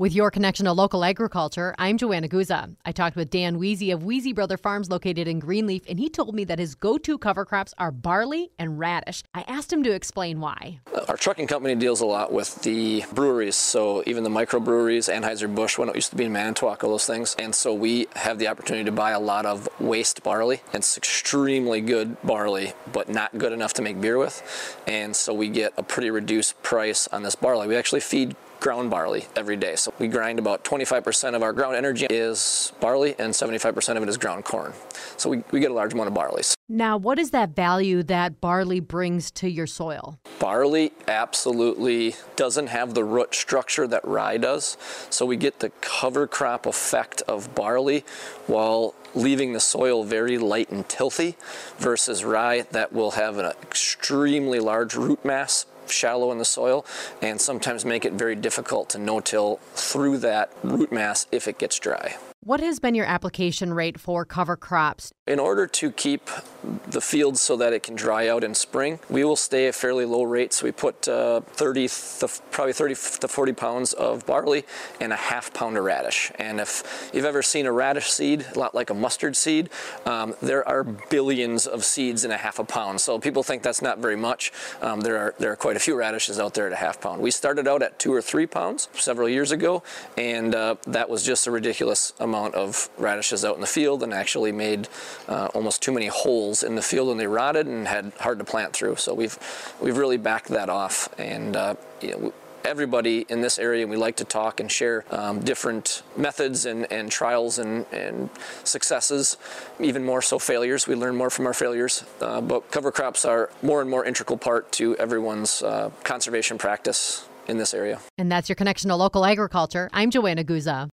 With your connection to local agriculture, I'm Joanna Guza. I talked with Dan Wiese of Wiese Brother Farms located in Greenleaf, and he told me that his go to cover crops are barley and radish. I asked him to explain why. Our trucking company deals a lot with the breweries, so even the microbreweries, Anheuser-Busch, when it used to be in Manitowoc, all those things. And so we have the opportunity to buy a lot of waste barley. It's extremely good barley, but not good enough to make beer with. And so we get a pretty reduced price on this barley. We actually feed ground barley every day. So we grind about 25% of our ground energy is barley and 75% of it is ground corn. So we, we get a large amount of barley. Now, what is that value that barley brings to your soil? Barley absolutely doesn't have the root structure that rye does. So we get the cover crop effect of barley while leaving the soil very light and tilthy versus rye that will have an extremely large root mass shallow in the soil and sometimes make it very difficult to no-till through that root mass if it gets dry. What has been your application rate for cover crops? In order to keep the fields so that it can dry out in spring, we will stay at fairly low rates. We put uh, 30, probably 30 to 40 pounds of barley and a half pound of radish. And if you've ever seen a radish seed, a lot like a mustard seed, um, there are billions of seeds in a half a pound. So people think that's not very much. Um, there are there are quite a few radishes out there at a half pound. We started out at two or three pounds several years ago, and uh, that was just a ridiculous amount of radishes out in the field and actually made uh, almost too many holes in the field and they rotted and had hard to plant through. So we've we've really backed that off and uh, you know, everybody in this area, we like to talk and share um, different methods and, and trials and, and, successes, even more so failures. We learn more from our failures. Uh, but cover crops are more and more integral part to everyone's uh, conservation practice in this area. And that's your connection to local agriculture. I'm Joanna Guza.